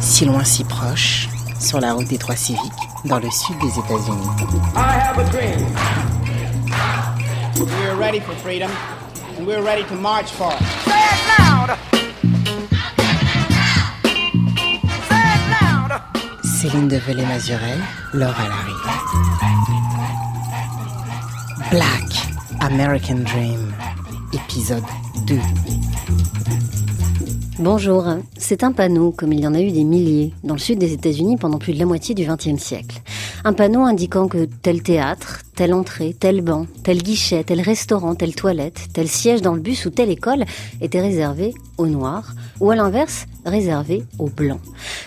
Si loin, si proche, sur la route des trois civiques, dans le sud des États-Unis. I have a dream. We're ready for freedom, and we're ready to march for it. Say it loud. Say it loud. Céline de Velay-Mazurel, Laura Larry. Black American Dream, épisode 2. Bonjour, c'est un panneau, comme il y en a eu des milliers, dans le sud des États-Unis pendant plus de la moitié du XXe siècle. Un panneau indiquant que tel théâtre, telle entrée, tel banc, tel guichet, tel restaurant, telle toilette, tel siège dans le bus ou telle école était réservé aux noirs, ou à l'inverse, réservé aux blancs.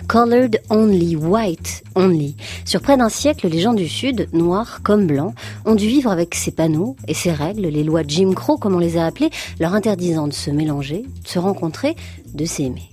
Colored only, white only. Sur près d'un siècle, les gens du Sud, noirs comme blancs, ont dû vivre avec ces panneaux et ces règles, les lois Jim Crow comme on les a appelées, leur interdisant de se mélanger, de se rencontrer, de s'aimer.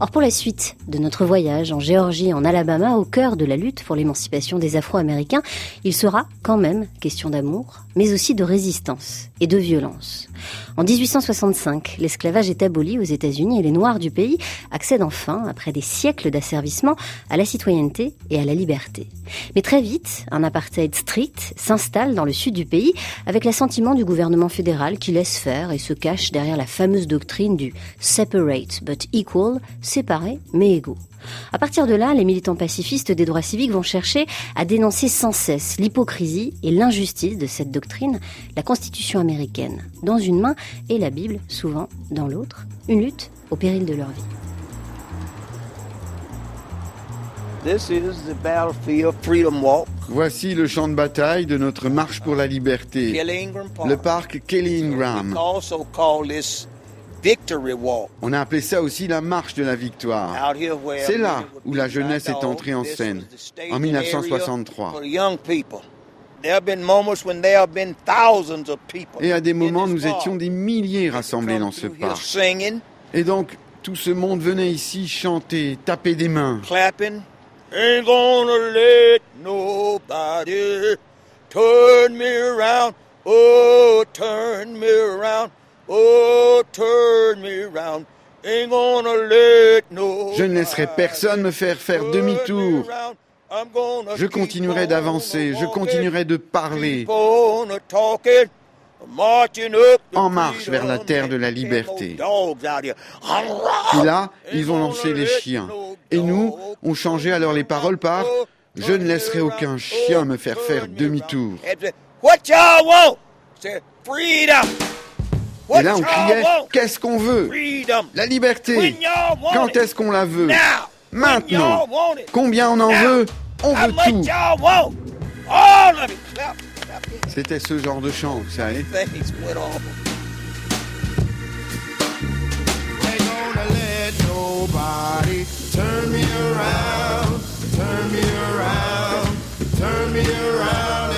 Or, pour la suite de notre voyage en Géorgie en Alabama, au cœur de la lutte pour l'émancipation des Afro-Américains, il sera quand même question d'amour, mais aussi de résistance et de violence. En 1865, l'esclavage est aboli aux États-Unis et les Noirs du pays accèdent enfin, après des siècles d'asservissement, à la citoyenneté et à la liberté. Mais très vite, un apartheid strict s'installe dans le sud du pays avec l'assentiment du gouvernement fédéral qui laisse faire et se cache derrière la fameuse doctrine du separate but equal, séparés mais égaux. À partir de là, les militants pacifistes des droits civiques vont chercher à dénoncer sans cesse l'hypocrisie et l'injustice de cette doctrine, la Constitution américaine dans une main et la Bible souvent dans l'autre, une lutte au péril de leur vie. This is the battlefield freedom walk. Voici le champ de bataille de notre marche pour la liberté, Kelly Ingram Park. le parc Kelly We Ingram. On a appelé ça aussi la marche de la victoire. C'est là où la jeunesse est entrée en scène, en 1963. area for the young people. There have been moments when there have been thousands of people. Et à des moments, nous étions des milliers rassemblés dans ce parc. Et donc, tout ce monde venait ici chanter, taper des mains. clapping. Ain't gonna let nobody turn me around. Oh, turn me around. Oh, turn me around. Ain't gonna let nobody Je ne laisserai personne me faire faire demi-tour. Je continuerai on d'avancer, je continuerai de parler En marche vers la terre de la liberté. Puis là, ils ont lancé les chiens. Et nous, on changeait alors les paroles par Je ne laisserai aucun chien me faire faire demi-tour. What y'all want? Freedom. What Et là, on y'all criait want? Qu'est-ce qu'on veut? Freedom. La liberté When y'all want Quand it? est-ce qu'on la veut? Maintenant y'all want it? Combien on en veut? On veut tout C'était ce genre de chant, vous savez. nobody me around, turn me around, turn me around.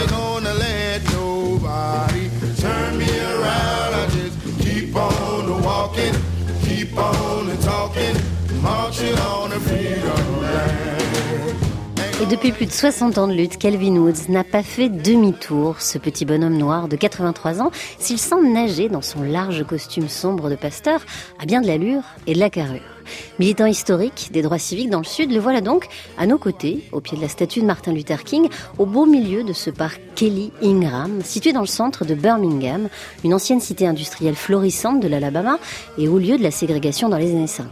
Et depuis plus de 60 ans de lutte, Calvin Woods n'a pas fait demi-tour, ce petit bonhomme noir de 83 ans, s'il semble nager dans son large costume sombre de pasteur, a bien de l'allure et de la carrure. Militant historique des droits civiques dans le Sud, le voilà donc à nos côtés, au pied de la statue de Martin Luther King, au beau milieu de ce parc Kelly Ingram, situé dans le centre de Birmingham, une ancienne cité industrielle florissante de l'Alabama et au lieu de la ségrégation dans les années 50.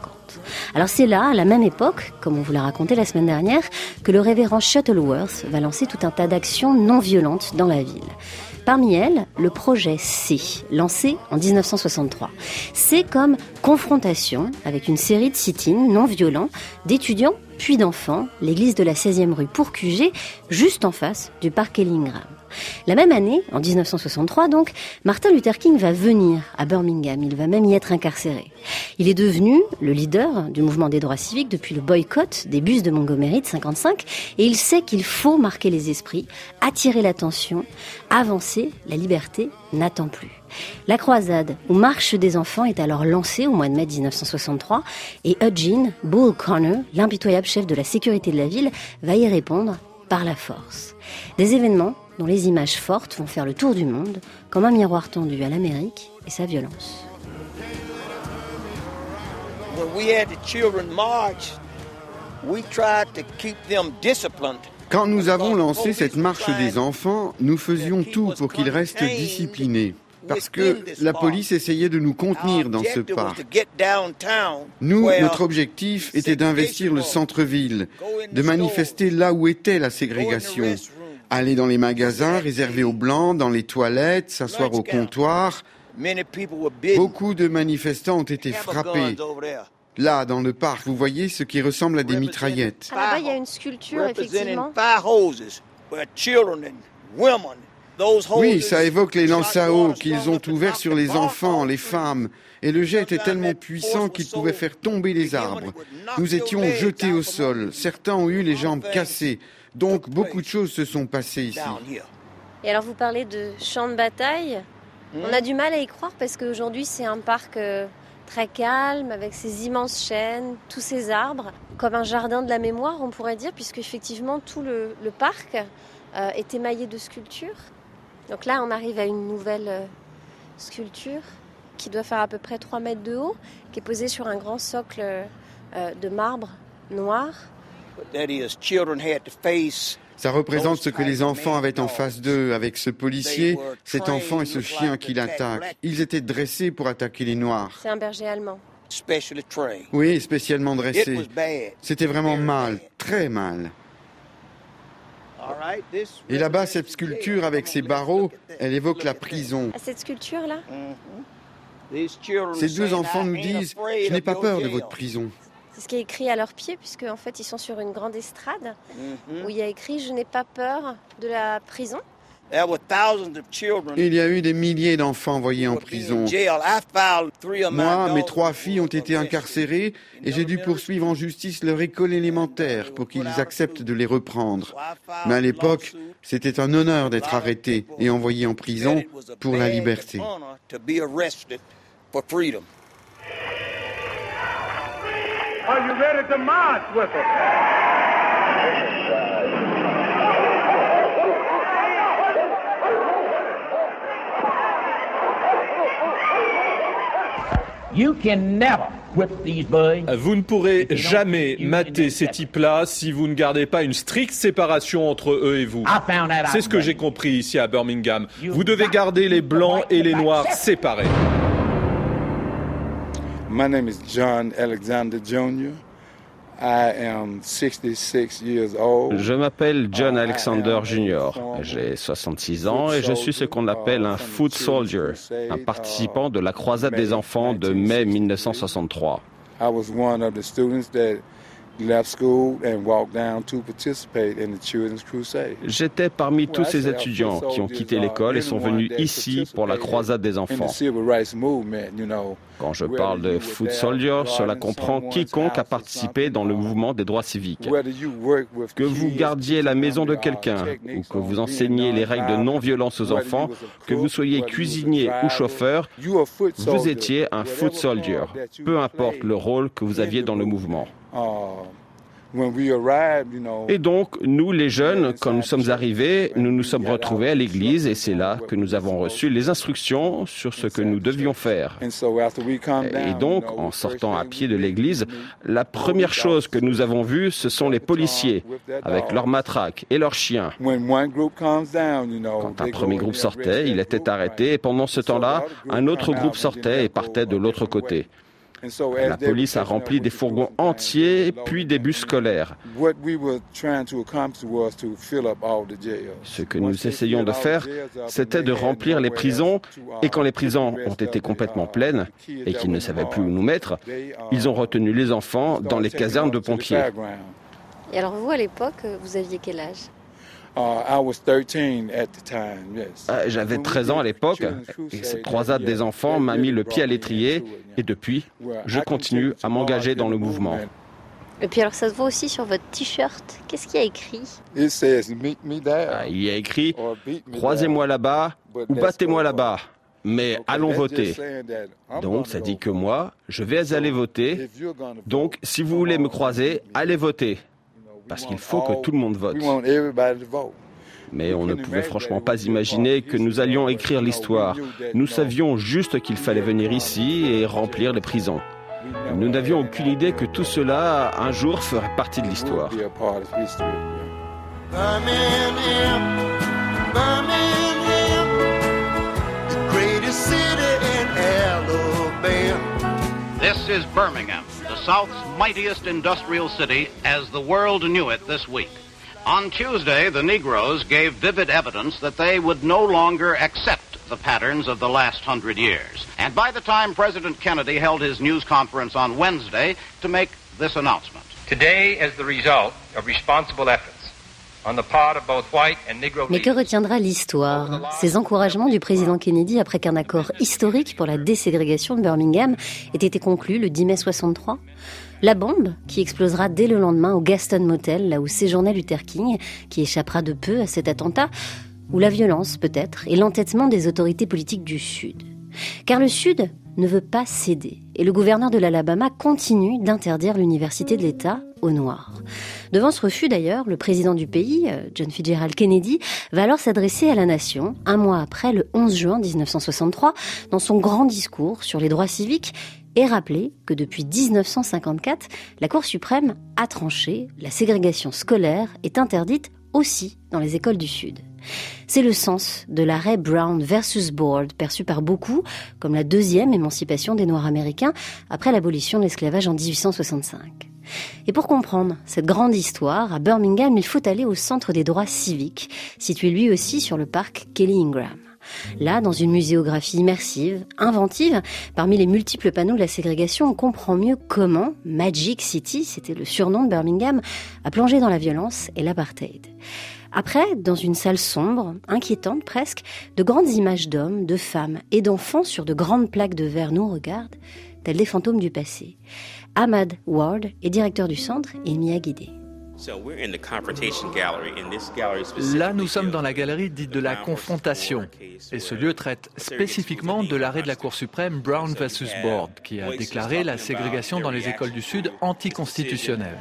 Alors c'est là, à la même époque, comme on vous l'a raconté la semaine dernière, que le révérend Shuttleworth va lancer tout un tas d'actions non violentes dans la ville. Parmi elles, le projet C, lancé en 1963. C'est comme confrontation avec une série de sit-ins non violents d'étudiants puis d'enfants, l'église de la 16e rue pour QG, juste en face du parc Ellingham. La même année, en 1963 donc, Martin Luther King va venir à Birmingham, il va même y être incarcéré. Il est devenu le leader du mouvement des droits civiques depuis le boycott des bus de Montgomery de 55 et il sait qu'il faut marquer les esprits, attirer l'attention, avancer, la liberté n'attend plus. La croisade ou marche des enfants est alors lancée au mois de mai 1963 et Eugene Bull Connor, l'impitoyable chef de la sécurité de la ville, va y répondre par la force. Des événements dont les images fortes vont faire le tour du monde, comme un miroir tendu à l'Amérique et sa violence. When we had the children march, we tried to keep them disciplined. Quand nous avons lancé cette marche des enfants, nous faisions tout pour qu'ils restent disciplinés. Parce que la police essayait de nous contenir dans ce parc. Nous, notre objectif était d'investir le centre-ville, de manifester là où était la ségrégation, aller dans les magasins réservés aux blancs, dans les toilettes, s'asseoir au comptoir. Beaucoup de manifestants ont été frappés. Là, dans le parc, vous voyez ce qui ressemble à des mitraillettes. Ah, là-bas, il y a une sculpture, effectivement. Oui, ça évoque les lances à eau qu'ils ont ouverts sur les enfants, les femmes. Et le jet était tellement puissant qu'il pouvait faire tomber les arbres. Nous étions jetés au sol. Certains ont eu les jambes cassées. Donc beaucoup de choses se sont passées ici. Et alors vous parlez de champ de bataille. On a du mal à y croire parce qu'aujourd'hui c'est un parc euh, très calme avec ses immenses chênes, tous ces arbres, comme un jardin de la mémoire on pourrait dire, puisque effectivement tout le, le parc euh, est émaillé de sculptures. Donc là on arrive à une nouvelle euh, sculpture qui doit faire à peu près 3 mètres de haut, qui est posée sur un grand socle de marbre noir. Ça représente ce que les enfants avaient en face d'eux, avec ce policier, cet enfant et ce chien qui l'attaquent. Ils étaient dressés pour attaquer les Noirs. C'est un berger allemand. Oui, spécialement dressé. C'était vraiment mal, très mal. Et là-bas, cette sculpture avec ses barreaux, elle évoque la prison. Cette sculpture-là? Ces deux enfants nous disent, je n'ai pas peur de votre prison. C'est ce qui est écrit à leurs pieds, puisque en fait ils sont sur une grande estrade où il y a écrit Je n'ai pas peur de la prison. Il y a eu des milliers d'enfants envoyés en prison. Moi, mes trois filles ont été incarcérées et j'ai dû poursuivre en justice leur école élémentaire pour qu'ils acceptent de les reprendre. Mais à l'époque, c'était un honneur d'être arrêté et envoyé en prison pour la liberté. Are you ready to march with us? You can never whip these boys. Vous ne pourrez jamais mater ces types-là si vous ne gardez pas une stricte séparation entre eux et vous. I found that out C'est ce que j'ai compris ici à Birmingham. Vous devez garder les blancs et les noirs séparés. My name is John Alexander Jr. I am 66 years old. Je m'appelle John Alexander Jr. J'ai 66 ans et je suis ce qu'on appelle un foot soldier, un participant de la croisade des enfants de mai 1963. I was one of the students that left school and walked down to participate in the Children's Crusade. J'étais parmi tous ces étudiants qui ont quitté l'école et sont venus ici pour la croisade des enfants. the civil rights movement, you know. Quand je parle de foot soldier, cela comprend quiconque a participé dans le mouvement des droits civiques. Whether you work with Que vous gardiez la maison de quelqu'un ou que vous enseigniez les règles de non-violence aux enfants, whether you was a que vous soyez cuisinier ou driver, chauffeur, you a foot vous soldier. étiez un foot soldier, peu importe le rôle que vous aviez dans le mouvement. Know, Et donc, nous, les jeunes, quand nous sommes arrivés, nous nous sommes retrouvés à l'église et c'est là que nous avons reçu les instructions sur ce que nous devions faire. Et donc, en sortant à pied de l'église, la première chose que nous avons vue, ce sont les policiers, avec leurs matraques et leurs chiens. Quand un premier groupe sortait, il était arrêté et pendant ce temps-là, un autre groupe sortait et partait de l'autre côté. La police a rempli des fourgons entiers, puis des bus scolaires. Ce que nous filled de faire, c'était de remplir les prisons, uh, et quand les prisons ont été complètement uh, pleines et qu'ils ne savaient plus où nous mettre, uh, ils ont retenu les enfants dans les casernes de pompiers. Et alors vous, à l'époque, vous aviez quel âge? J'avais When we 13 ans à l'époque et cette croisade des enfants m'a mis le pied à l'étrier et depuis, je I continue continued à to m'engager dans in le the mouvement. movement. Et puis alors ça se voit aussi sur votre t-shirt. Qu'est-ce qu'il y a écrit? It says, meet me there. Ah, Il y a écrit or beat me Croisez-moi there. là-bas But ou let's battez-moi là-bas, mais allons voter. Donc ça go dit que vote. moi, je vais aller voter. Donc si vous voulez me croiser, allez voter. Parce qu'il faut que all- tout le monde vote. We want everybody to vote. Mais on ne pouvait franchement pas imaginer que nous allions écrire l'histoire. Nous savions juste qu'il fallait venir ici et remplir les prisons. Nous n'avions aucune idée que tout cela, un jour, ferait partie de l'histoire. This is Birmingham, South's mightiest industrial city as the world knew it this week. On Tuesday, the Negroes gave vivid evidence that they would no longer accept the patterns of the last hundred years. And by the time President Kennedy held his news conference on Wednesday to make this announcement. Today, as the result of responsible efforts, Mais que retiendra l'histoire Ces encouragements du président Kennedy après qu'un accord historique pour la déségrégation de Birmingham ait été conclu le 10 mai 63 La bombe qui explosera dès le lendemain au Gaston Motel, là où séjournait Luther King, qui échappera de peu à cet attentat Ou la violence peut-être et l'entêtement des autorités politiques du Sud Car le Sud ne veut pas céder et le gouverneur de l'Alabama continue d'interdire l'université de l'État aux Noirs. Devant ce refus d'ailleurs, le président du pays, euh, John Fitzgerald Kennedy, va alors s'adresser à la nation, un mois après, le 11 juin 1963, dans son grand discours sur les droits civiques, et rappeler que depuis 1954, la Cour suprême a tranché, la ségrégation scolaire est interdite aussi dans les écoles du Sud. C'est le sens de l'arrêt Brown versus Board, perçu par beaucoup comme la deuxième émancipation des Noirs américains après l'abolition de l'esclavage en 1865. Et pour comprendre cette grande histoire, à Birmingham, il faut aller au Centre des droits civiques, situé lui aussi sur le parc Kelly Ingram. Là, dans une muséographie immersive, inventive, parmi les multiples panneaux de la ségrégation, on comprend mieux comment Magic City, c'était le surnom de Birmingham, a plongé dans la violence et l'apartheid. Après, dans une salle sombre, inquiétante presque, de grandes images d'hommes, de femmes et d'enfants sur de grandes plaques de verre nous regardent, tels des fantômes du passé. Ahmad Ward est directeur du centre et m'y a guidé. Là, nous sommes dans la galerie dite de la confrontation. Et ce lieu traite spécifiquement de l'arrêt de la Cour suprême Brown versus Board, qui a déclaré la ségrégation dans les écoles du Sud anticonstitutionnelle.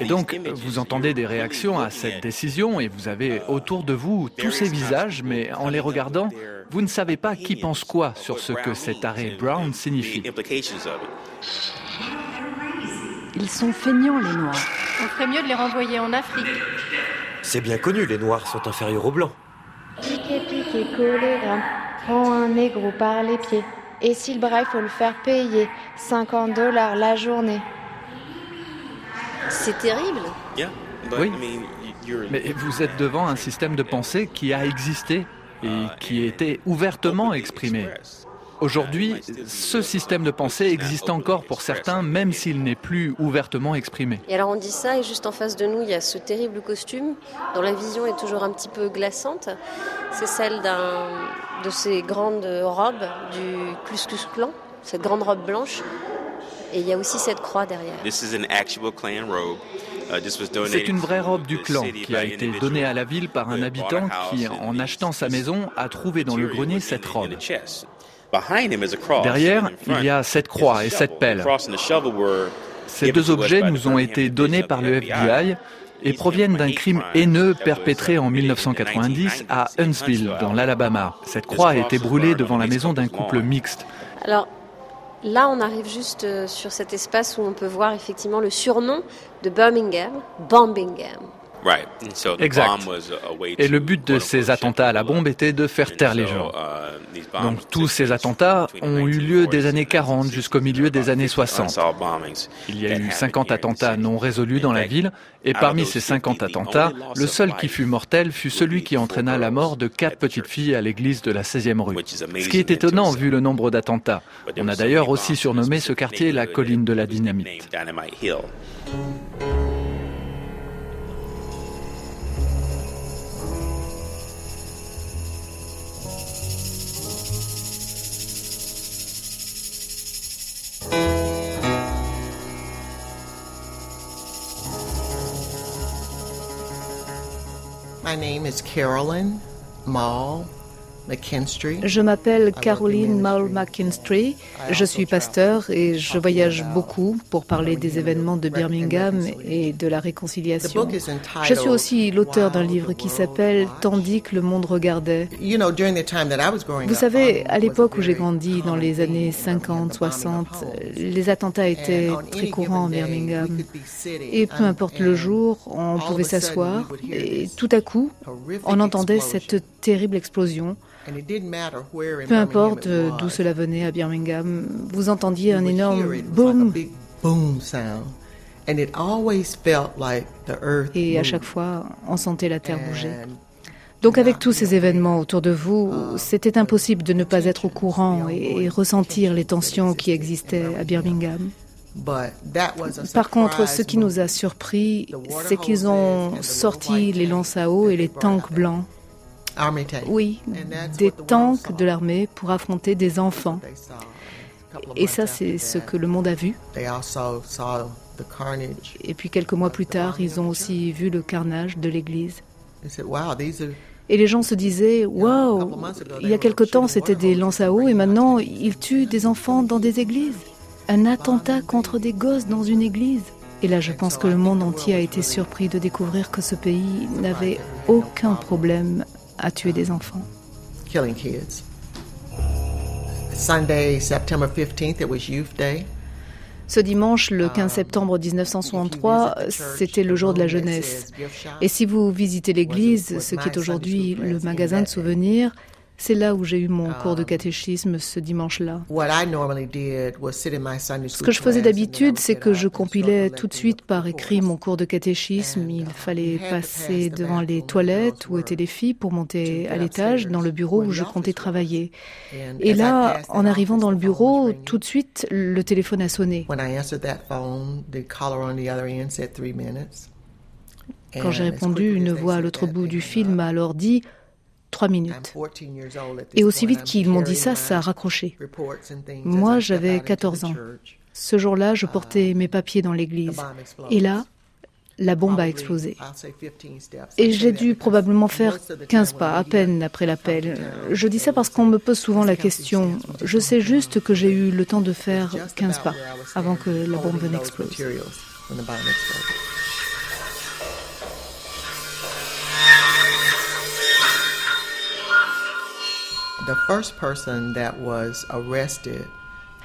Et donc, vous entendez des réactions à cette décision et vous avez autour de vous tous ces visages, mais en les regardant, vous ne savez pas qui pense quoi sur ce que cet arrêt Brown signifie. Ils sont feignants, les Noirs. On ferait mieux de les renvoyer en Afrique. C'est bien connu, les Noirs sont inférieurs aux Blancs. Piqué, piqué, choléra, prends un négro par les pieds. Et s'il braille, faut le faire payer 50 dollars la journée. C'est terrible. Oui. Mais vous êtes devant un système de pensée qui a existé et qui était ouvertement exprimé. Aujourd'hui, ce système de pensée existe encore pour certains, même s'il n'est plus ouvertement exprimé. Et alors on dit ça, et juste en face de nous, il y a ce terrible costume, dont la vision est toujours un petit peu glaçante. C'est celle d'un de ces grandes robes du Klux Klan, cette grande robe blanche. Et il y a aussi cette croix derrière. Uh, C'est une vraie robe du clan qui a été donnée à la ville par un habitant qui, en achetant sa maison, a trouvé dans le grenier cette robe. Derrière, il y a cette croix et cette pelle. Ces deux objets nous ont été donnés par le FBI et proviennent d'un crime haineux perpétré en 1990 à Huntsville, dans l'Alabama. Cette croix a été brûlée devant la maison d'un couple mixte. Alors, là, on arrive juste euh, sur cet espace où on peut voir effectivement le surnom de Birmingham, Bombingham. Exact. Et le but de ces attentats à la bombe était de faire taire les gens. uh, Donc tous ces attentats ont eu lieu des années 40 jusqu'au milieu des années 60. Il y a eu 50 attentats non résolus dans la ville, et parmi ces 50 attentats, le seul qui fut mortel fut celui qui entraîna la mort de quatre petites filles à l'église de la 16e rue. Ce qui est étonnant vu le nombre d'attentats. On a d'ailleurs aussi surnommé ce quartier la colline de la dynamite. My name is Carolyn Mall Je m'appelle Caroline Mull McKinstry. Je suis pasteur et je voyage beaucoup pour parler des événements de Birmingham et de la réconciliation. Je suis aussi l'auteur d'un livre qui s'appelle Tandis que le monde regardait. Vous savez, à l'époque où j'ai grandi, dans les années 50, 60, les attentats étaient très courants à Birmingham. Et peu importe le jour, on pouvait s'asseoir et tout à coup, on entendait cette terrible explosion. Peu importe d'où cela venait à Birmingham, vous entendiez un énorme boom. Et à chaque fois, on sentait la terre bouger. Donc avec tous ces événements autour de vous, c'était impossible de ne pas être au courant et ressentir les tensions qui existaient à Birmingham. Par contre, ce qui nous a surpris, c'est qu'ils ont sorti les lances à eau et les tanks blancs. Oui, des tanks de l'armée pour affronter des enfants. Et ça, c'est ce que le monde a vu. Et puis quelques mois plus tard, ils ont aussi vu le carnage de l'Église. Et les gens se disaient, wow, il y a quelque temps c'était des lances à eau et maintenant ils tuent des enfants dans des églises. Un attentat contre des gosses dans une église. Et là, je pense que le monde entier a été surpris de découvrir que ce pays n'avait aucun problème à tuer des enfants. Ce dimanche, le 15 septembre 1963, c'était le jour de la jeunesse. Et si vous visitez l'église, ce qui est aujourd'hui le magasin de souvenirs, c'est là où j'ai eu mon cours de catéchisme ce dimanche-là. Ce que je faisais d'habitude, c'est que je compilais tout de suite par écrit mon cours de catéchisme. Il fallait passer devant les toilettes où étaient les filles pour monter à l'étage dans le bureau où je comptais travailler. Et là, en arrivant dans le bureau, tout de suite, le téléphone a sonné. Quand j'ai répondu, une voix à l'autre bout du fil m'a alors dit trois minutes. Et aussi vite qu'ils m'ont dit ça, ça a raccroché. Moi, j'avais 14 ans. Ce jour-là, je portais mes papiers dans l'église. Et là, la bombe a explosé. Et j'ai dû probablement faire 15 pas, à peine après l'appel. Je dis ça parce qu'on me pose souvent la question. Je sais juste que j'ai eu le temps de faire 15 pas avant que la bombe n'explose.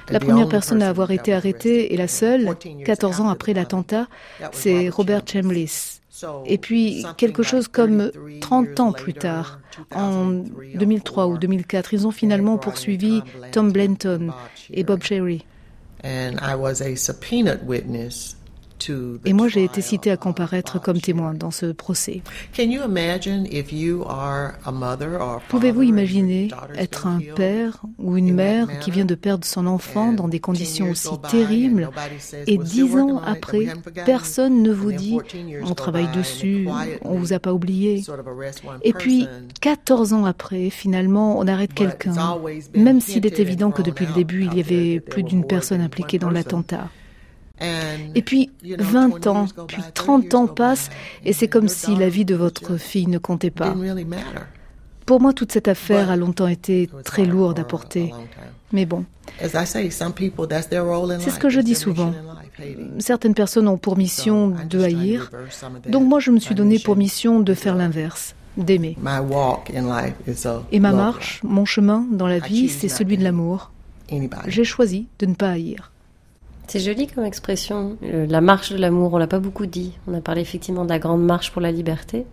La première personne à avoir été arrêtée et la seule, 14 ans après l'attentat, c'est Robert Chambliss. Et puis, quelque chose comme 30 ans plus tard, en 2003 ou 2004, ils ont finalement poursuivi Tom Blanton et Bob Sherry. Et moi, j'ai été cité à comparaître comme témoin dans ce procès. Pouvez-vous imaginer être un père ou une mère qui vient de perdre son enfant dans des conditions aussi terribles et dix ans après, personne ne vous dit on travaille dessus, on vous a pas oublié. Et puis, 14 ans après, finalement, on arrête quelqu'un, même s'il est évident que depuis le début, il y avait plus d'une personne impliquée dans l'attentat. Et puis 20 ans, puis 30 ans passent et c'est comme si la vie de votre fille ne comptait pas. Pour moi, toute cette affaire a longtemps été très lourde à porter. Mais bon, c'est ce que je dis souvent. Certaines personnes ont pour mission de haïr, donc moi je me suis donné pour mission de faire l'inverse, d'aimer. Et ma marche, mon chemin dans la vie, c'est celui de l'amour. J'ai choisi de ne pas haïr. C'est joli comme expression. Euh, la marche de l'amour, on l'a pas beaucoup dit. On a parlé effectivement de la grande marche pour la liberté.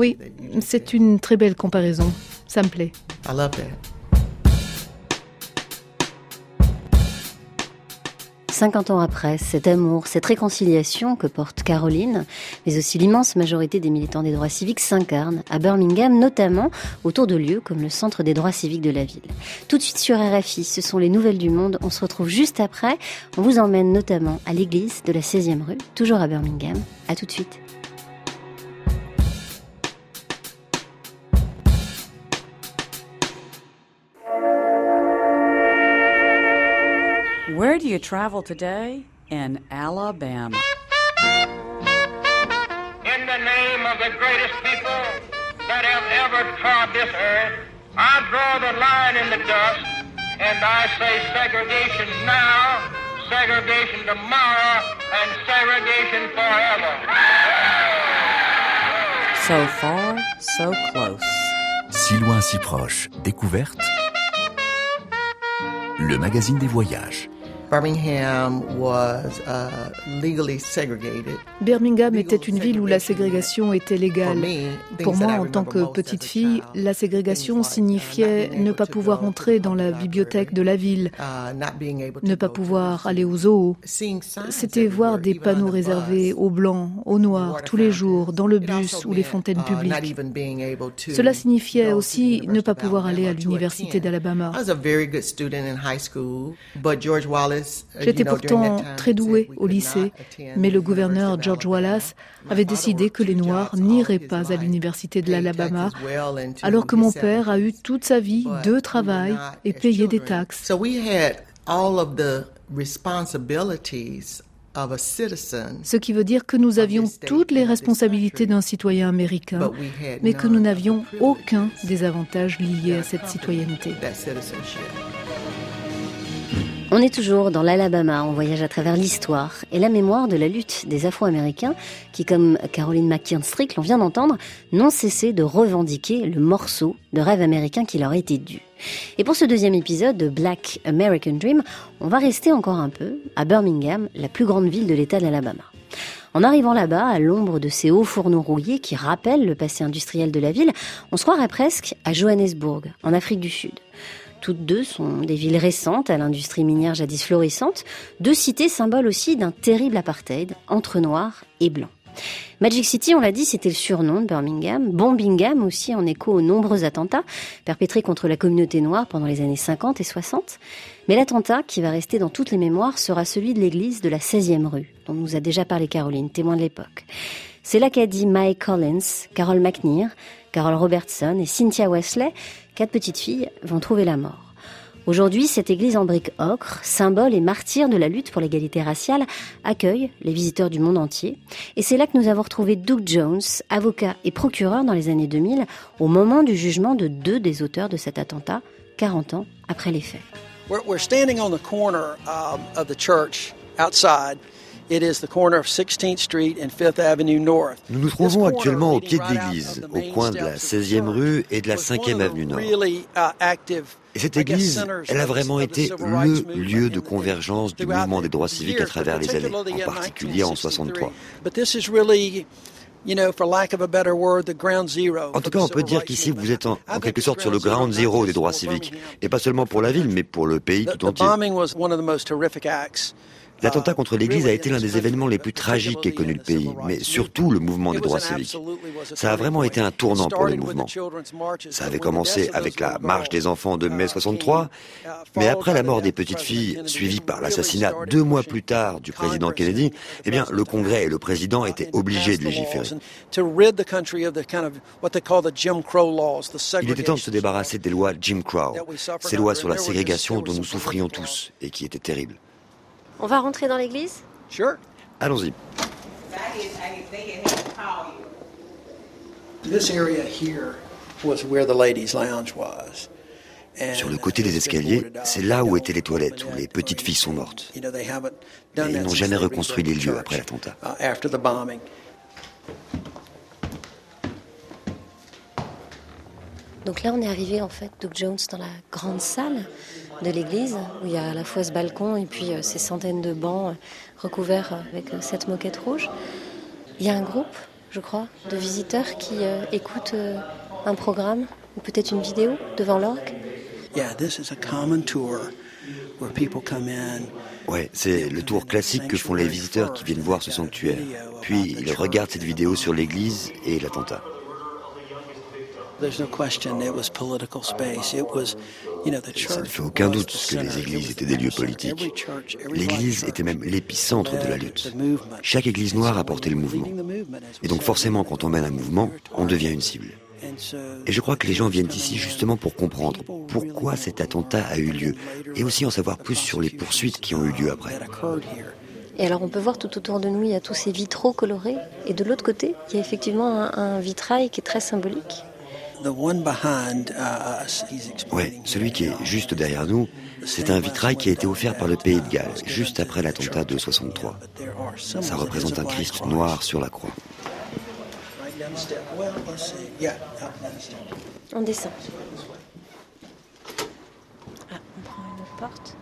Oui, c'est une très belle comparaison. Ça me plaît. 50 ans après, cet amour, cette réconciliation que porte Caroline, mais aussi l'immense majorité des militants des droits civiques s'incarnent à Birmingham, notamment autour de lieux comme le Centre des droits civiques de la ville. Tout de suite sur RFI, ce sont les nouvelles du monde. On se retrouve juste après. On vous emmène notamment à l'église de la 16e rue, toujours à Birmingham. À tout de suite. You travel today? In Alabama. In the name of the greatest people that have ever trod this earth. I draw the line in the dust, and I say segregation now, segregation tomorrow, and segregation forever. So far, so close. Si loin, si proche. Découverte. Le magazine des voyages. Birmingham was uh, legally segregated. Birmingham était une ville où la ségrégation était légale. Pour moi, en tant que petite fille, la ségrégation signifiait ne pas pouvoir entrer dans la bibliothèque de la ville, ne pas pouvoir aller aux zoos. C'était voir des panneaux réservés aux blancs, aux noirs, tous les jours, dans le bus ou les fontaines publiques. Cela signifiait aussi ne pas pouvoir aller à l'université d'Alabama. J'étais pourtant très douée au lycée, mais le gouverneur George Wallace avait décidé que les Noirs n'iraient pas à l'université de l'Alabama, alors que mon père a eu toute sa vie deux travails et payé des taxes. Ce qui veut dire que nous avions toutes les responsabilités d'un citoyen américain, mais que nous n'avions aucun des avantages liés à cette citoyenneté. On est toujours dans l'Alabama, on voyage à travers l'histoire et la mémoire de la lutte des Afro-Américains qui, comme Caroline McKinstry, l'on vient d'entendre, n'ont cessé de revendiquer le morceau de rêve américain qui leur était dû. Et pour ce deuxième épisode de Black American Dream, on va rester encore un peu à Birmingham, la plus grande ville de l'État de l'Alabama. En arrivant là-bas, à l'ombre de ces hauts fourneaux rouillés qui rappellent le passé industriel de la ville, on se croirait presque à Johannesburg, en Afrique du Sud. Toutes deux sont des villes récentes à l'industrie minière jadis florissante, deux cités symboles aussi d'un terrible apartheid entre noirs et blancs. Magic City, on l'a dit, c'était le surnom de Birmingham. Bombingham aussi en écho aux nombreux attentats perpétrés contre la communauté noire pendant les années 50 et 60. Mais l'attentat qui va rester dans toutes les mémoires sera celui de l'église de la 16e rue, dont nous a déjà parlé Caroline, témoin de l'époque. C'est là qu'a dit Mike Collins, Carol McNear, Carol Robertson et Cynthia Wesley, quatre petites filles, vont trouver la mort. Aujourd'hui, cette église en briques ocre, symbole et martyr de la lutte pour l'égalité raciale, accueille les visiteurs du monde entier. Et c'est là que nous avons retrouvé Doug Jones, avocat et procureur dans les années 2000, au moment du jugement de deux des auteurs de cet attentat, 40 ans après les faits. We're standing on the corner um, of the church outside. Nous nous trouvons actuellement au pied de l'église, au coin de la 16e rue et de la 5e avenue Nord. Uh, et cette église, elle a vraiment été le lieu de convergence du mouvement des droits civiques à travers les années, en particulier en 63. En tout cas, on peut dire qu'ici, vous êtes en, en, quelque sorte sur le ground zero des droits civiques. Et pas seulement pour la ville, mais pour le pays tout entier. L'attentat contre l'Église a été l'un des événements les plus tragiques qu'ait connu le pays, mais surtout le mouvement des droits civiques. Ça a vraiment été un tournant pour le mouvement. Ça avait commencé avec la marche des enfants de mai 63, mais après la mort des petites filles, suivie par l'assassinat deux mois plus tard du président Kennedy, eh bien, le Congrès et le président étaient obligés de légiférer. Il était temps de se débarrasser des lois Jim Crow, ces lois sur la ségrégation dont nous souffrions tous et qui étaient terribles. On va rentrer dans l'église? Sure. Allons-y. Sur le côté des escaliers, c'est là où étaient les toilettes, où les petites filles sont mortes. Mais ils n'ont jamais reconstruit les lieux après l'attentat. Donc là, on est arrivé en fait, Doug Jones, dans la grande salle de l'église, où il y a à la fois ce balcon et puis euh, ces centaines de bancs euh, recouverts avec euh, cette moquette rouge. Il y a un groupe, je crois, de visiteurs qui écoutent un programme ou peut-être une vidéo devant l'orgue. Ouais, c'est le tour classique que font les visiteurs qui viennent voir ce sanctuaire. Puis ils regardent cette vidéo sur l'église et l'attentat. Ça ne fait aucun doute que les églises étaient des lieux politiques. L'église était même l'épicentre de la lutte. Chaque église noire apportait le mouvement. Et donc forcément, quand on mène un mouvement, on devient une cible. Et je crois que les gens viennent ici justement pour comprendre pourquoi cet attentat a eu lieu et aussi en savoir plus sur les poursuites qui ont eu lieu après. Et alors on peut voir tout autour de nous, il y a tous ces vitraux colorés. Et de l'autre côté, il y a effectivement un, un vitrail qui est très symbolique Ouais, celui qui est juste derrière nous, c'est un vitrail qui a été offert par le Pays de Galles, juste après l'attentat de 63. Ça représente un Christ noir sur la croix. On descend. Ah, on prend une autre porte.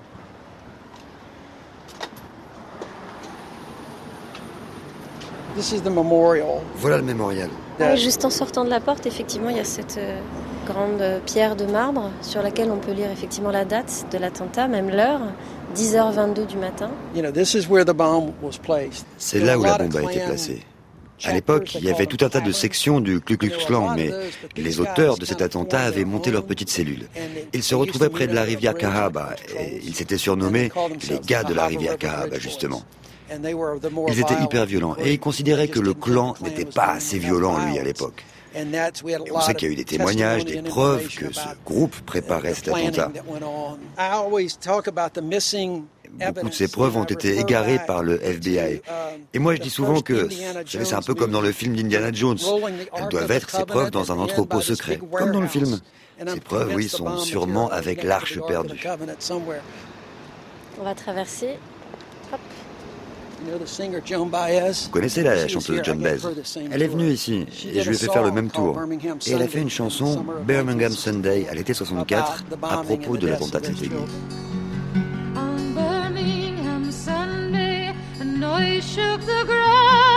Voilà le mémorial. Ah, juste en sortant de la porte, effectivement, il y a cette euh, grande pierre de marbre sur laquelle on peut lire effectivement la date de l'attentat, même l'heure, 10h22 du matin. C'est là où la bombe a été placée. À l'époque, il y avait tout un tas de sections du Ku Klux Klan, mais les auteurs de cet attentat avaient monté leur petite cellule. Ils se retrouvaient près de la rivière Cahaba et ils s'étaient surnommés les gars de la rivière Cahaba, justement. Ils étaient hyper violents et ils considéraient que le clan n'était pas assez violent, lui, à l'époque. Et on sait qu'il y a eu des témoignages, des preuves que ce groupe préparait cet attentat. Beaucoup de ces preuves ont été égarées par le FBI. Et moi, je dis souvent que c'est un peu comme dans le film d'Indiana Jones. Elles doivent être, ces preuves, dans un entrepôt secret, comme dans le film. Ces preuves, oui, sont sûrement avec l'arche perdue. On va traverser. Vous connaissez la chanteuse John Baez? Elle est venue ici et je lui ai fait faire le même tour. Et elle a fait une chanson, Birmingham Sunday, à l'été 64, à propos de l'attentat de cette église. shook the ground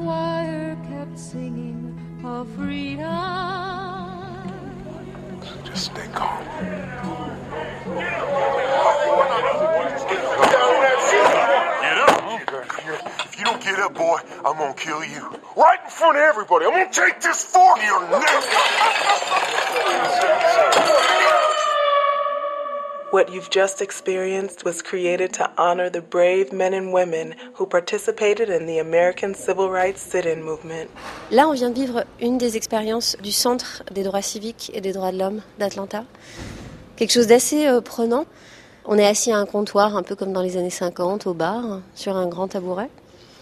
choir kept singing of freedom. Just stay calm. If you don't get up, boy, I'm gonna kill you. Right in front of everybody. I'm gonna take this fork to your neck. What you've just experienced was created to honor the brave men and women who participated in the American Civil Rights Sit-in movement. Là, on vient de vivre une des expériences du Centre des droits civiques et des droits de l'homme d'Atlanta. Quelque chose d'assez euh, prenant. On est assis à un comptoir, un peu comme dans les années 50, au bar, sur un grand tabouret.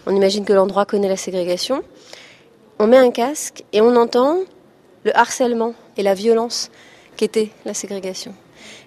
On imagine que l'endroit connaît la ségrégation. On met un casque et on entend le harcèlement et la violence qu'était la ségrégation.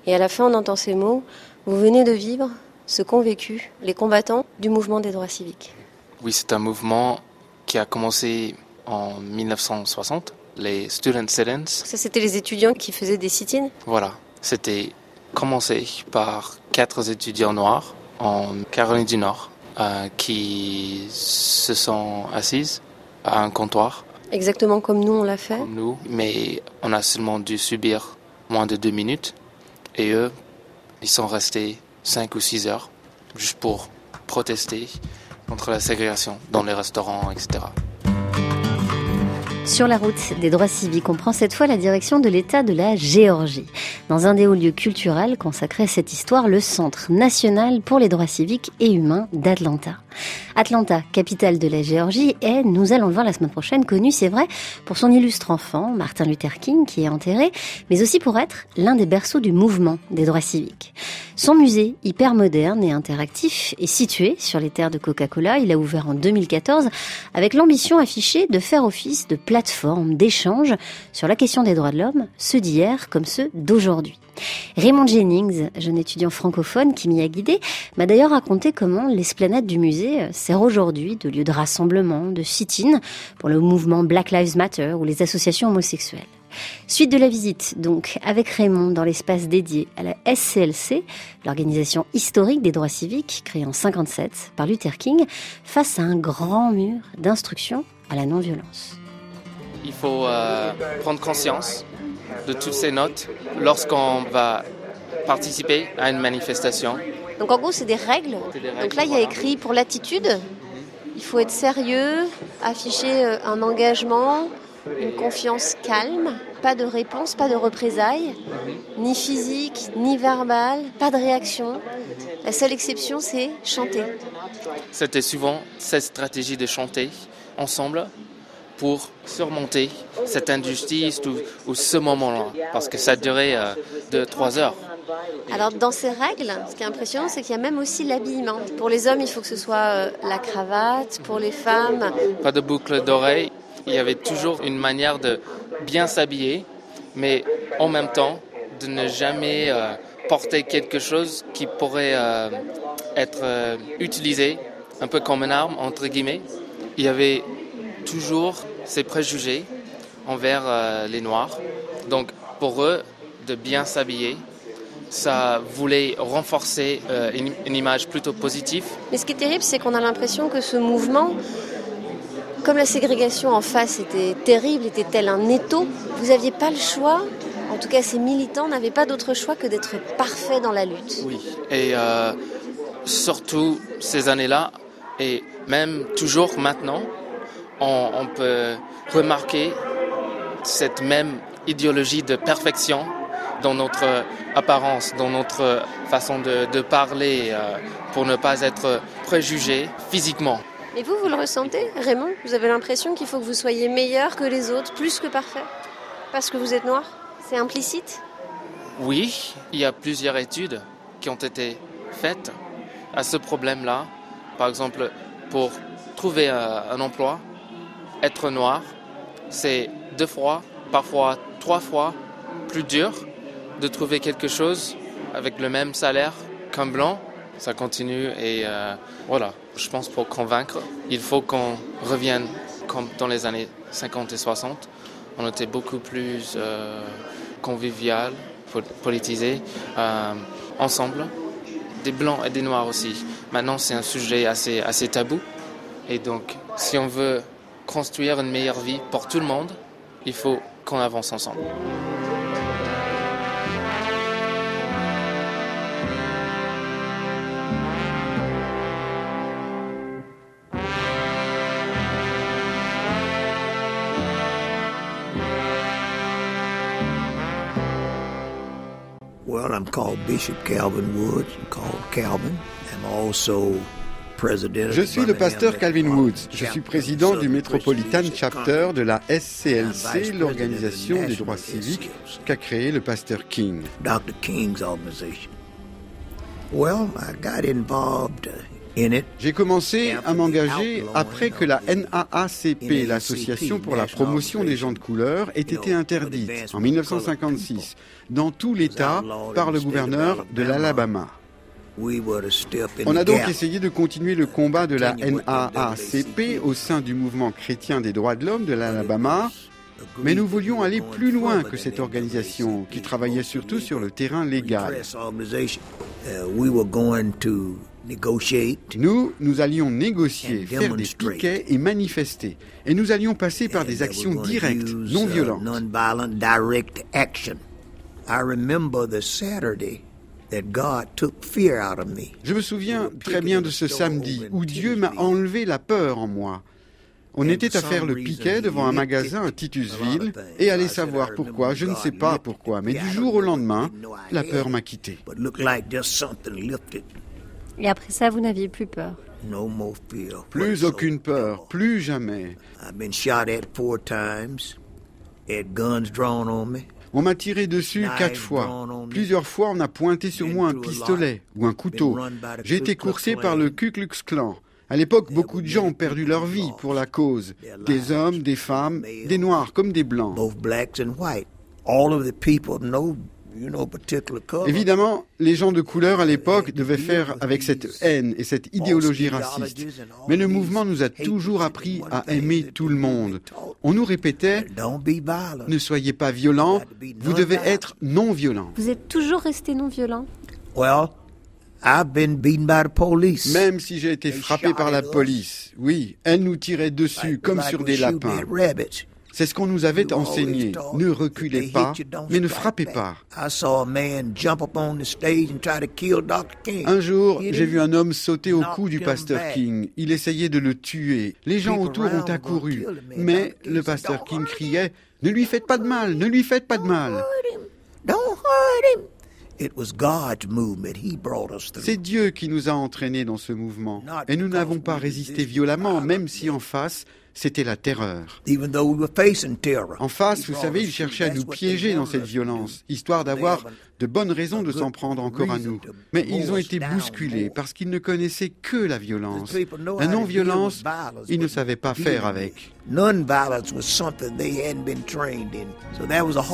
Et à la fin, on entend ces mots Vous venez de vivre ce qu'ont vécu les combattants du mouvement des droits civiques. Oui, c'est un mouvement qui a commencé en 1960, les Student Sit-ins. Ça, c'était les étudiants qui faisaient des sit-ins Voilà, c'était commencé par quatre étudiants noirs en Caroline du Nord euh, qui se sont assises à un comptoir. Exactement comme nous on l'a fait. Comme nous, mais on a seulement dû subir moins de deux minutes et eux, ils sont restés cinq ou six heures juste pour protester contre la ségrégation dans les restaurants, etc. Sur la route des droits civiques, on prend cette fois la direction de l'État de la Géorgie. Dans un des hauts lieux culturels consacrés à cette histoire, le Centre national pour les droits civiques et humains d'Atlanta. Atlanta, capitale de la Géorgie, est, nous allons le voir la semaine prochaine, connue, c'est vrai, pour son illustre enfant, Martin Luther King, qui est enterré, mais aussi pour être l'un des berceaux du mouvement des droits civiques. Son musée, hyper moderne et interactif, est situé sur les terres de Coca-Cola. Il a ouvert en 2014 avec l'ambition affichée de faire office de plateforme d'échange sur la question des droits de l'homme, ceux d'hier comme ceux d'aujourd'hui. Raymond Jennings, jeune étudiant francophone qui m'y a guidé, m'a d'ailleurs raconté comment l'esplanade du musée sert aujourd'hui de lieu de rassemblement, de sit-in pour le mouvement Black Lives Matter ou les associations homosexuelles. Suite de la visite, donc, avec Raymond dans l'espace dédié à la SCLC, l'organisation historique des droits civiques créée en 57 par Luther King, face à un grand mur d'instruction à la non-violence. Il faut euh, prendre conscience de toutes ces notes lorsqu'on va participer à une manifestation. Donc en gros, c'est des règles. Donc là, il y a écrit pour l'attitude, il faut être sérieux, afficher euh, un engagement, une confiance calme, pas de réponse, pas de représailles, ni physique, ni verbale, pas de réaction. La seule exception, c'est chanter. C'était souvent cette stratégie de chanter ensemble pour surmonter cette injustice ou, ou ce moment-là, parce que ça durait euh, deux, trois heures. Alors dans ces règles, ce qui est impressionnant, c'est qu'il y a même aussi l'habillement. Pour les hommes, il faut que ce soit euh, la cravate. Pour les femmes, Pas de boucle d'oreille. Il y avait toujours une manière de bien s'habiller, mais en même temps de ne jamais euh, porter quelque chose qui pourrait euh, être utilisé un peu comme une arme, entre guillemets. Il y avait toujours ces préjugés envers euh, les Noirs. Donc pour eux, de bien s'habiller, ça voulait renforcer euh, une, une image plutôt positive. Mais ce qui est terrible, c'est qu'on a l'impression que ce mouvement, comme la ségrégation en face était terrible, était tel un étau, vous n'aviez pas le choix, en tout cas ces militants n'avaient pas d'autre choix que d'être parfaits dans la lutte. Oui. Et euh, surtout ces années-là, et même toujours maintenant, on, on peut remarquer cette même idéologie de perfection dans notre apparence, dans notre façon de, de parler, euh, pour ne pas être préjugé physiquement. Et vous, vous le ressentez, Raymond? Vous avez l'impression qu'il faut que vous soyez meilleur que les autres, plus que parfait? Parce que vous êtes noir? C'est implicite? Oui, il y a plusieurs études qui ont été faites à ce problème-là. Par exemple, pour trouver un, un emploi, être noir, c'est deux fois, parfois trois fois plus dur de trouver quelque chose avec le même salaire qu'un blanc. Ça continue et euh, voilà, je pense pour convaincre, il faut qu'on revienne comme dans les années 50 et 60. On était beaucoup plus euh, convivial, po- politisé, euh, ensemble, des blancs et des noirs aussi. Maintenant, c'est un sujet assez, assez tabou. Et donc, si on veut construire une meilleure vie pour tout le monde, il faut qu'on avance ensemble. Well, I'm called Bishop Calvin Woods. Called Calvin. I'm also Je suis le pasteur Calvin Woods. Je suis président du Metropolitan Chapter de la SCLC, l'organisation des droits civiques qu'a créé le pasteur King. Dr. King's organization. Well, I got involved in it. J'ai commencé à m'engager après que la NAACP, l'Association pour la promotion des gens de couleur, ait été interdite en 1956 dans tout l'État par le gouverneur de l'Alabama. On a donc essayé de continuer le combat de la NAACP au sein du mouvement chrétien des droits de l'homme de l'Alabama, mais nous voulions aller plus loin que cette organisation qui travaillait surtout sur le terrain légal. Uh. Nous, nous allions négocier, faire des piquets et manifester. Et nous allions passer par des actions directes, non uh, violentes. Non-violent direct action. I remember the Saturday that God took fear out of me. Je me souviens très bien de ce samedi où Dieu m'a enlevé la peur en moi. On était à faire le piquet devant un magasin à Titusville et allez savoir pourquoi, je ne sais pas pourquoi, mais du jour au lendemain, la peur m'a quitté. But looked like just something lifted. Et après ça, vous n'aviez plus peur. Plus aucune peur, plus jamais. On m'a tiré dessus quatre fois. Plusieurs fois, on a pointé sur moi un pistolet ou un couteau. J'ai été coursé par le Ku Klux Klan. À l'époque, beaucoup de gens ont perdu leur vie pour la cause. Des hommes, des femmes, des noirs comme des blancs. All of the people you know, particular color. Évidemment, les gens de couleur à l'époque devaient faire avec cette haine et cette idéologie raciste. Mais le mouvement nous a toujours appris à aimer tout le monde. On nous répétait Don't be violent. ne soyez pas violents, vous devez être non violents. Vous êtes toujours resté non violent Well, I've been beaten by the police. Même si j'ai été frappé par la police, oui, elle nous tirait dessus comme like sur des lapins. C'est ce qu'on nous avait enseigné. Ne reculez pas, mais ne frappez pas. Un jour, j'ai vu un homme sauter au cou du pasteur. King. Il essayait de le tuer. Les gens autour ont accouru. Mais le pasteur "Don't King criait Ne lui faites pas de mal, ne lui faites pas de mal. Don't hurt him. It was God's movement. He brought us through. C'est Dieu qui nous a entraînés dans ce mouvement. Et nous n'avons pas résisté violemment, même si en face, c'était la terreur. Even though we were facing terror. En face, vous savez, ils cherchaient à nous piéger dans cette violence, histoire d'avoir de bonnes raisons de s'en prendre encore à nous. Mais ils ont été bousculés parce qu'ils ne connaissaient que la violence. La non-violence, ils ne savaient pas faire avec.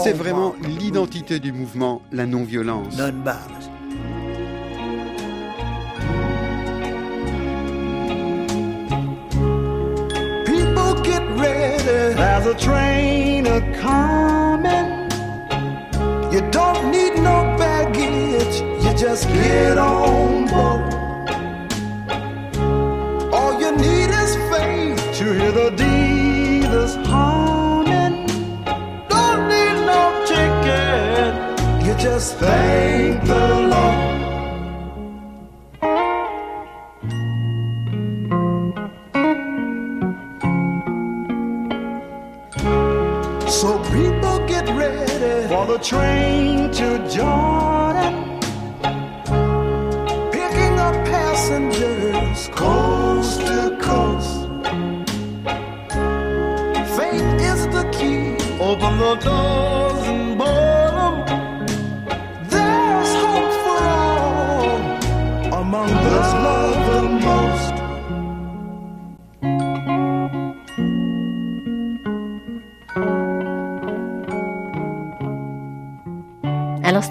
C'est vraiment l'identité du mouvement, la non-violence. There's a train a coming. You don't need no baggage, you just get on board. All you need is faith to hear the dealers humming. Don't need no ticket, you just thank the So people get ready for the train to Jordan. Picking up passengers coast to coast. Faith is the key. Open the doors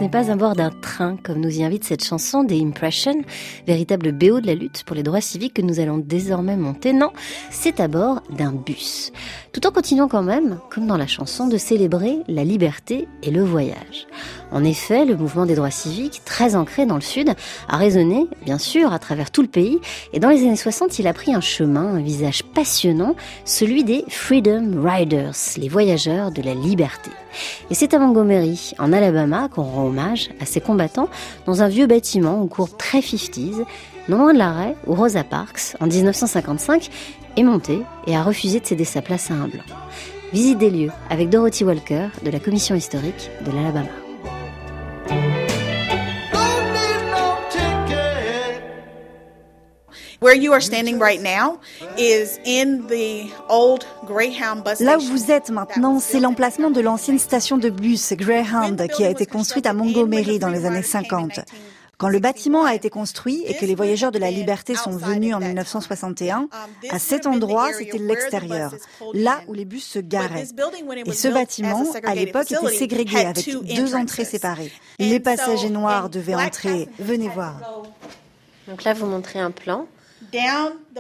n'est pas à bord d'un train, comme nous y invite cette chanson des Impressions, véritable BO de la lutte pour les droits civiques que nous allons désormais monter. Non, c'est à bord d'un bus. Tout en continuant quand même, comme dans la chanson, de célébrer la liberté et le voyage. En effet, le mouvement des droits civiques, très ancré dans le Sud, a résonné, bien sûr, à travers tout le pays, et dans les années 60, il a pris un chemin, un visage passionnant, celui des Freedom Riders, les voyageurs de la liberté. Et c'est à Montgomery, en Alabama, qu'on rend hommage à ces combattants dans un vieux bâtiment aux cours très 50s, non loin de l'arrêt où Rosa Parks, en 1955, est montée et a refusé de céder sa place à un blanc. Visite des lieux avec Dorothy Walker de la Commission historique de l'Alabama. Là où vous êtes maintenant, c'est l'emplacement de l'ancienne station de bus Greyhound qui a été construite à Montgomery dans les années 50. Quand le bâtiment a été construit et que les voyageurs de la liberté sont venus en 1961, à cet endroit, c'était l'extérieur, là où les bus se garaient. Et ce bâtiment, à l'époque, était ségrégué avec deux entrées séparées. Les passagers noirs devaient entrer, venez voir, Donc là, vous montrez un plan.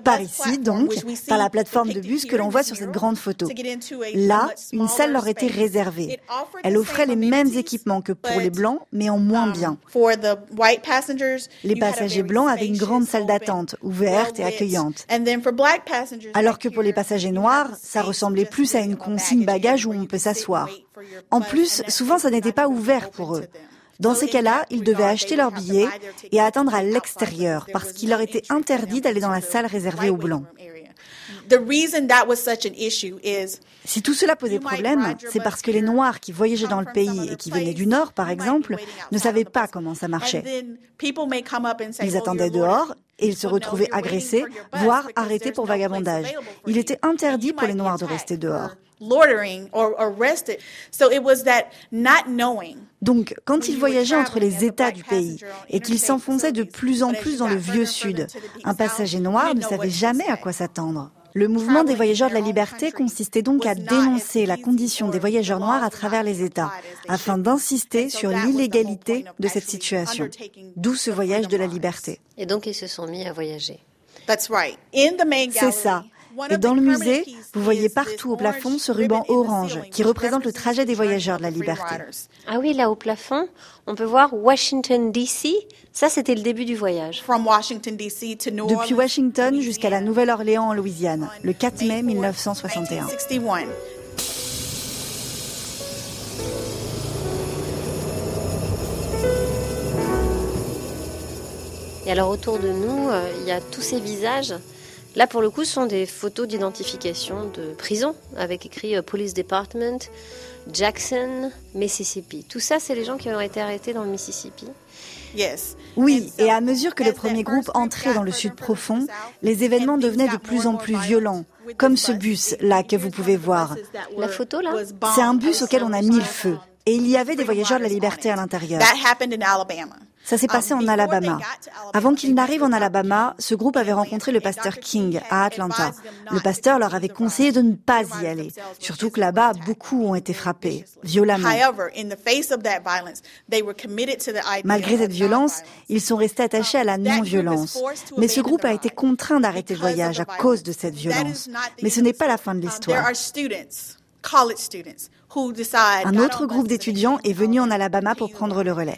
Par ici, donc, par la plateforme de bus que l'on voit sur cette grande photo. Là, une salle leur était réservée. Elle offrait les mêmes équipements que pour les blancs, mais en moins bien. White passengers, Les passagers blancs avaient une grande salle d'attente, ouverte et accueillante. Alors que pour les passagers noirs, ça ressemblait plus à une consigne bagage où on peut s'asseoir. En plus, souvent, ça n'était pas ouvert pour eux. Dans ces cas-là, ils devaient acheter leur billet et attendre à l'extérieur parce qu'il leur était interdit d'aller dans la salle réservée aux blancs. Si tout cela posait problème, c'est parce que les Noirs qui voyageaient dans le pays et qui venaient du Nord, par exemple, ne savaient pas comment ça marchait. Ils "Oh, attendaient you're loaded." dehors et ils se retrouvaient agressés, voire arrêtés pour vagabondage. Il était interdit pour les Noirs de rester dehors. loitering or arrested. So it was that not knowing Donc, quand ils voyageaient entre les États du pays et qu'ils s'enfonçaient de plus en plus dans le vieux Sud, un passager noir ne savait jamais à quoi s'attendre. Le mouvement des voyageurs de la liberté consistait donc à dénoncer la condition des voyageurs noirs à travers les États, afin d'insister sur l'illégalité de cette situation. D'où ce voyage de la liberté. Et donc, ils se sont mis à voyager. That's right. In the main C'est ça. Et dans the le musée, vous voyez partout this au plafond orange ce ruban orange qui représente le represents trajet des the journey voyageurs de la of the free liberté. Ah oui, là au plafond, on peut voir Washington DC. Ça, c'était le début du voyage. From Washington DC to New Depuis Orleans, Washington jusqu'à la Nouvelle-Orléans en Louisiane, le 4 mai 1961. 61. Et alors autour de nous, euh, il y a tous ces visages. Là, pour le coup, ce sont des photos d'identification de prison avec écrit euh, Police Department, Jackson, Mississippi. Tout ça, c'est les gens qui ont été arrêtés dans le Mississippi. Yes. Oui, et à mesure que le premier groupe entrait dans le sud profond, les événements devenaient de plus en plus violents. comme ce bus là que vous pouvez voir. La photo là? C'est un bus auquel on a mis le feu. Et il y avait des voyageurs de la liberté à l'intérieur. Ça s'est passé en Alabama. Avant qu'ils n'arrivent en Alabama, ce groupe avait rencontré le pasteur King à Atlanta. Le pasteur leur avait conseillé de ne pas y aller. Surtout que là-bas, beaucoup ont été frappés, violemment. However, in the face of that violence, they were committed to the idea Malgré cette violence, ils sont restés attachés à la non-violence. Mais ce groupe a été contraint d'arrêter le voyage à cause de cette violence. Mais ce n'est pas la fin de There l'histoire. are students, college students, who decide Un autre groupe d'étudiants est venu en Alabama pour prendre le relais.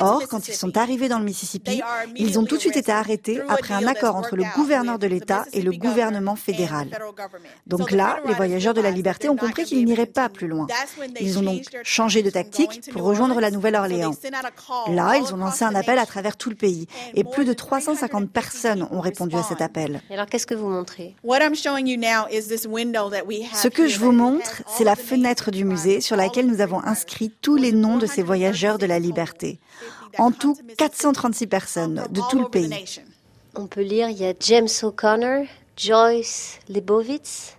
Or, quand ils sont arrivés dans le Mississippi, ils ont tout de suite été arrêtés après un accord entre le gouverneur de l'État et le gouvernement fédéral. Donc là, les voyageurs de la liberté ont compris qu'ils n'iraient pas plus loin. Ils ont donc changé de tactique pour rejoindre la Nouvelle-Orléans. Là, ils ont lancé un appel à travers tout le pays et plus de 350 personnes ont répondu à cet appel. Et alors qu'est-ce que vous montrez? What I'm showing you now is this window that we have Ce que je vous montre, c'est la fenêtre du musée sur laquelle nous avons inscrit tous les noms de ces voyageurs de la liberté. En tout, 436 personnes de tout le pays. On peut lire, il y a James O'Connor, Joyce Lebowitz,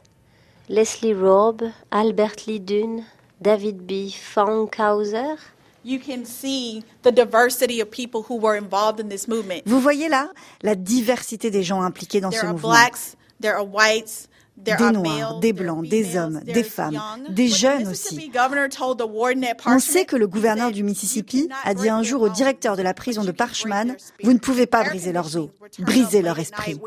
Leslie Robb, Albert Lee Dune, David B. Fankhauser. You can see the diversity of people who were involved in this movement. Vous voyez là la diversité des gens impliqués dans There ce are mouvement. blacks, there are whites, Des noirs, des blancs, des hommes, des femmes, des jeunes aussi. On sait que le gouverneur du Mississippi a dit un jour au directeur de la prison de Parchman, vous ne pouvez pas briser leurs os, brisez leur esprit.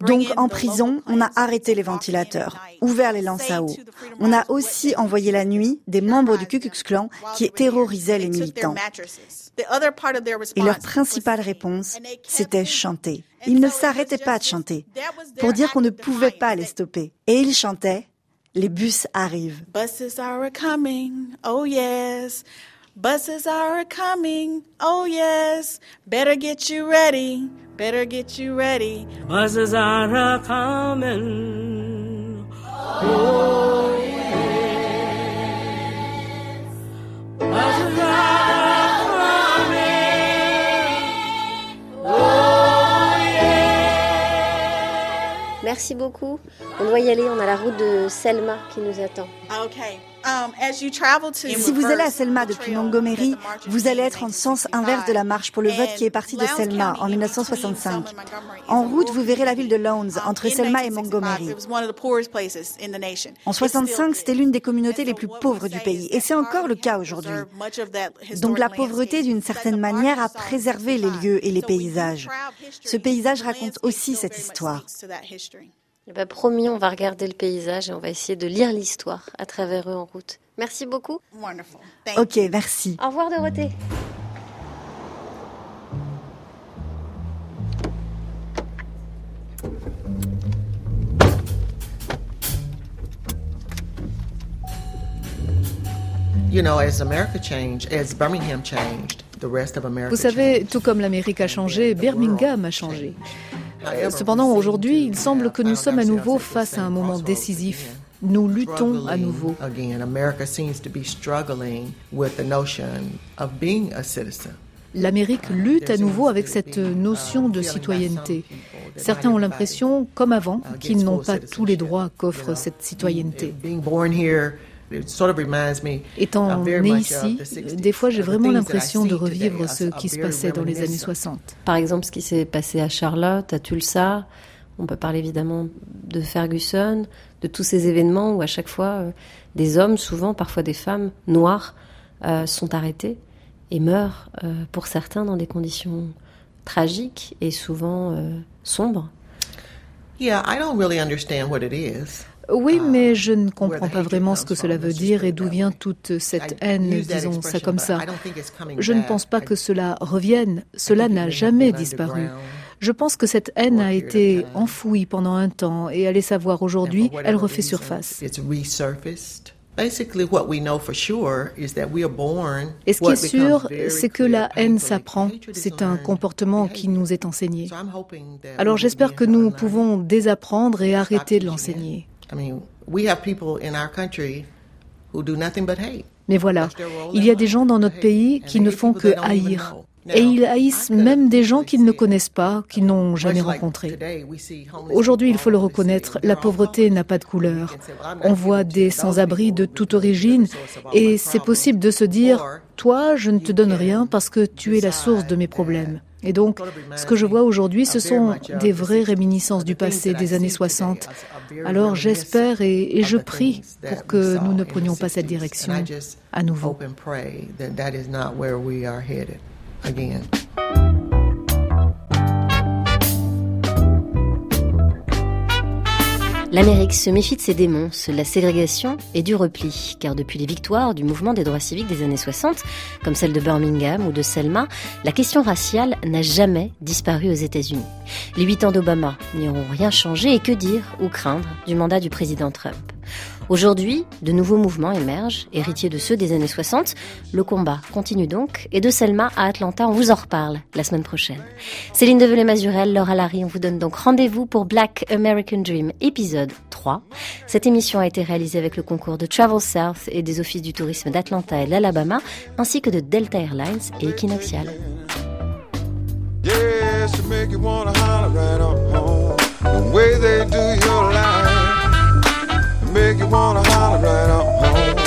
Donc en prison, on a arrêté les ventilateurs, ouvert les lances à eau. On a aussi envoyé la nuit des membres du Ku Klux Klan qui terrorisaient les militants. The other part of their Et leur response principale réponse, c'était chanter. Ils ne s'arrêtaient pas de chanter pour dire qu'on ne pouvait pas les stopper. Et ils chantaient, les bus arrivent. Buses are coming, oh yes. Buses are coming, oh yes. Better get you ready, better get you ready. Buses are a coming. Oh, Merci beaucoup. On doit y aller, on a la route de Selma qui nous attend. Um, as you travel to Si vous allez à Selma depuis Montgomery, vous allez être en sens inverse de la marche pour le vote qui est parti de Selma en 1965. En route, vous verrez la ville de Lowndes, entre Selma et Montgomery. It was one of the poorest places in the nation. En 65, c'était l'une des communautés les plus pauvres du pays, et c'est encore le cas aujourd'hui. Donc la pauvreté, d'une certaine manière, a préservé les lieux et les paysages. Ce paysage raconte aussi cette histoire. Eh ben, promis, on va regarder le paysage et on va essayer de lire l'histoire à travers eux en route. Merci beaucoup. Wonderful. Ok, merci. Au revoir Dorothée. You know, as America changed, as Birmingham changed, the rest of America Vous savez, tout comme l'Amérique a changé, Birmingham a changé. Euh, Cependant, aujourd'hui, il semble que nous sommes à nouveau face à un moment décisif. Nous luttons à nouveau. Again, America seems to be struggling with the notion of being a citizen. L'Amérique lutte à nouveau avec cette notion de citoyenneté. Certains ont l'impression, comme avant, qu'ils n'ont pas tous les droits qu'offre cette citoyenneté. Being born here, it sort of reminds me Étant very né much of ici, the 60s. des fois j'ai The vraiment things that I l'impression de revivre ce qui se very passait dans les années reminiscent. 60. Par exemple, ce qui s'est passé à Charlotte, à Tulsa. On peut parler évidemment de Ferguson, de tous ces événements où à chaque fois euh, des hommes, souvent parfois des femmes noirs, euh, sont arrêtés et meurent euh, pour certains dans des conditions tragiques et souvent euh, sombres. Yeah, I don't really understand what it is. Oui, mais je ne comprends pas vraiment ce que cela veut dire et d'où vient toute cette haine, disons ça comme ça. Je ne pense pas que cela revienne, cela n'a jamais disparu. Je pense que cette haine a été enfouie pendant un temps et allez savoir aujourd'hui, elle refait surface. Et ce qui est sûr, c'est que la haine s'apprend, c'est un comportement qui nous est enseigné. Alors j'espère que nous pouvons désapprendre et arrêter de l'enseigner. I mean, we have people in our country who do nothing but hate. Mais voilà, il y a des gens dans notre pays qui ne font que haïr. Et ils haïssent même des gens qu'ils ne connaissent pas, qu'ils n'ont jamais rencontrés. Aujourd'hui, il faut le reconnaître, la pauvreté n'a pas de couleur. On voit des sans-abri de toute origine et c'est possible de se dire, toi, je ne te donne rien parce que tu es la source de mes problèmes. Et donc, ce que je vois aujourd'hui, ce sont des vraies réminiscences du passé, des années 60. Alors j'espère et, je prie pour que nous ne prenions pas cette direction à nouveau. L'Amérique se méfie de ses démons, la ségrégation et du repli, car depuis les victoires du mouvement des droits civiques des années 60, comme celle de Birmingham ou de Selma, la question raciale n'a jamais disparu aux États-Unis. Les huit ans d'Obama n'y auront rien changé et que dire ou craindre du mandat du président Trump? Aujourd'hui, de nouveaux mouvements émergent, héritiers de ceux des années 60. Le combat continue donc. Et de Selma à Atlanta, on vous en reparle la semaine prochaine. Céline Develay-Mazurel, Laura Larry, on vous donne donc rendez-vous pour Black American Dream, épisode 3. Cette émission a été réalisée avec le concours de Travel South et des offices du tourisme d'Atlanta et de l'Alabama, ainsi que de Delta Airlines et Equinoxial. Yes, make you wanna holler right on the way they do your life, make you wanna holler right on home.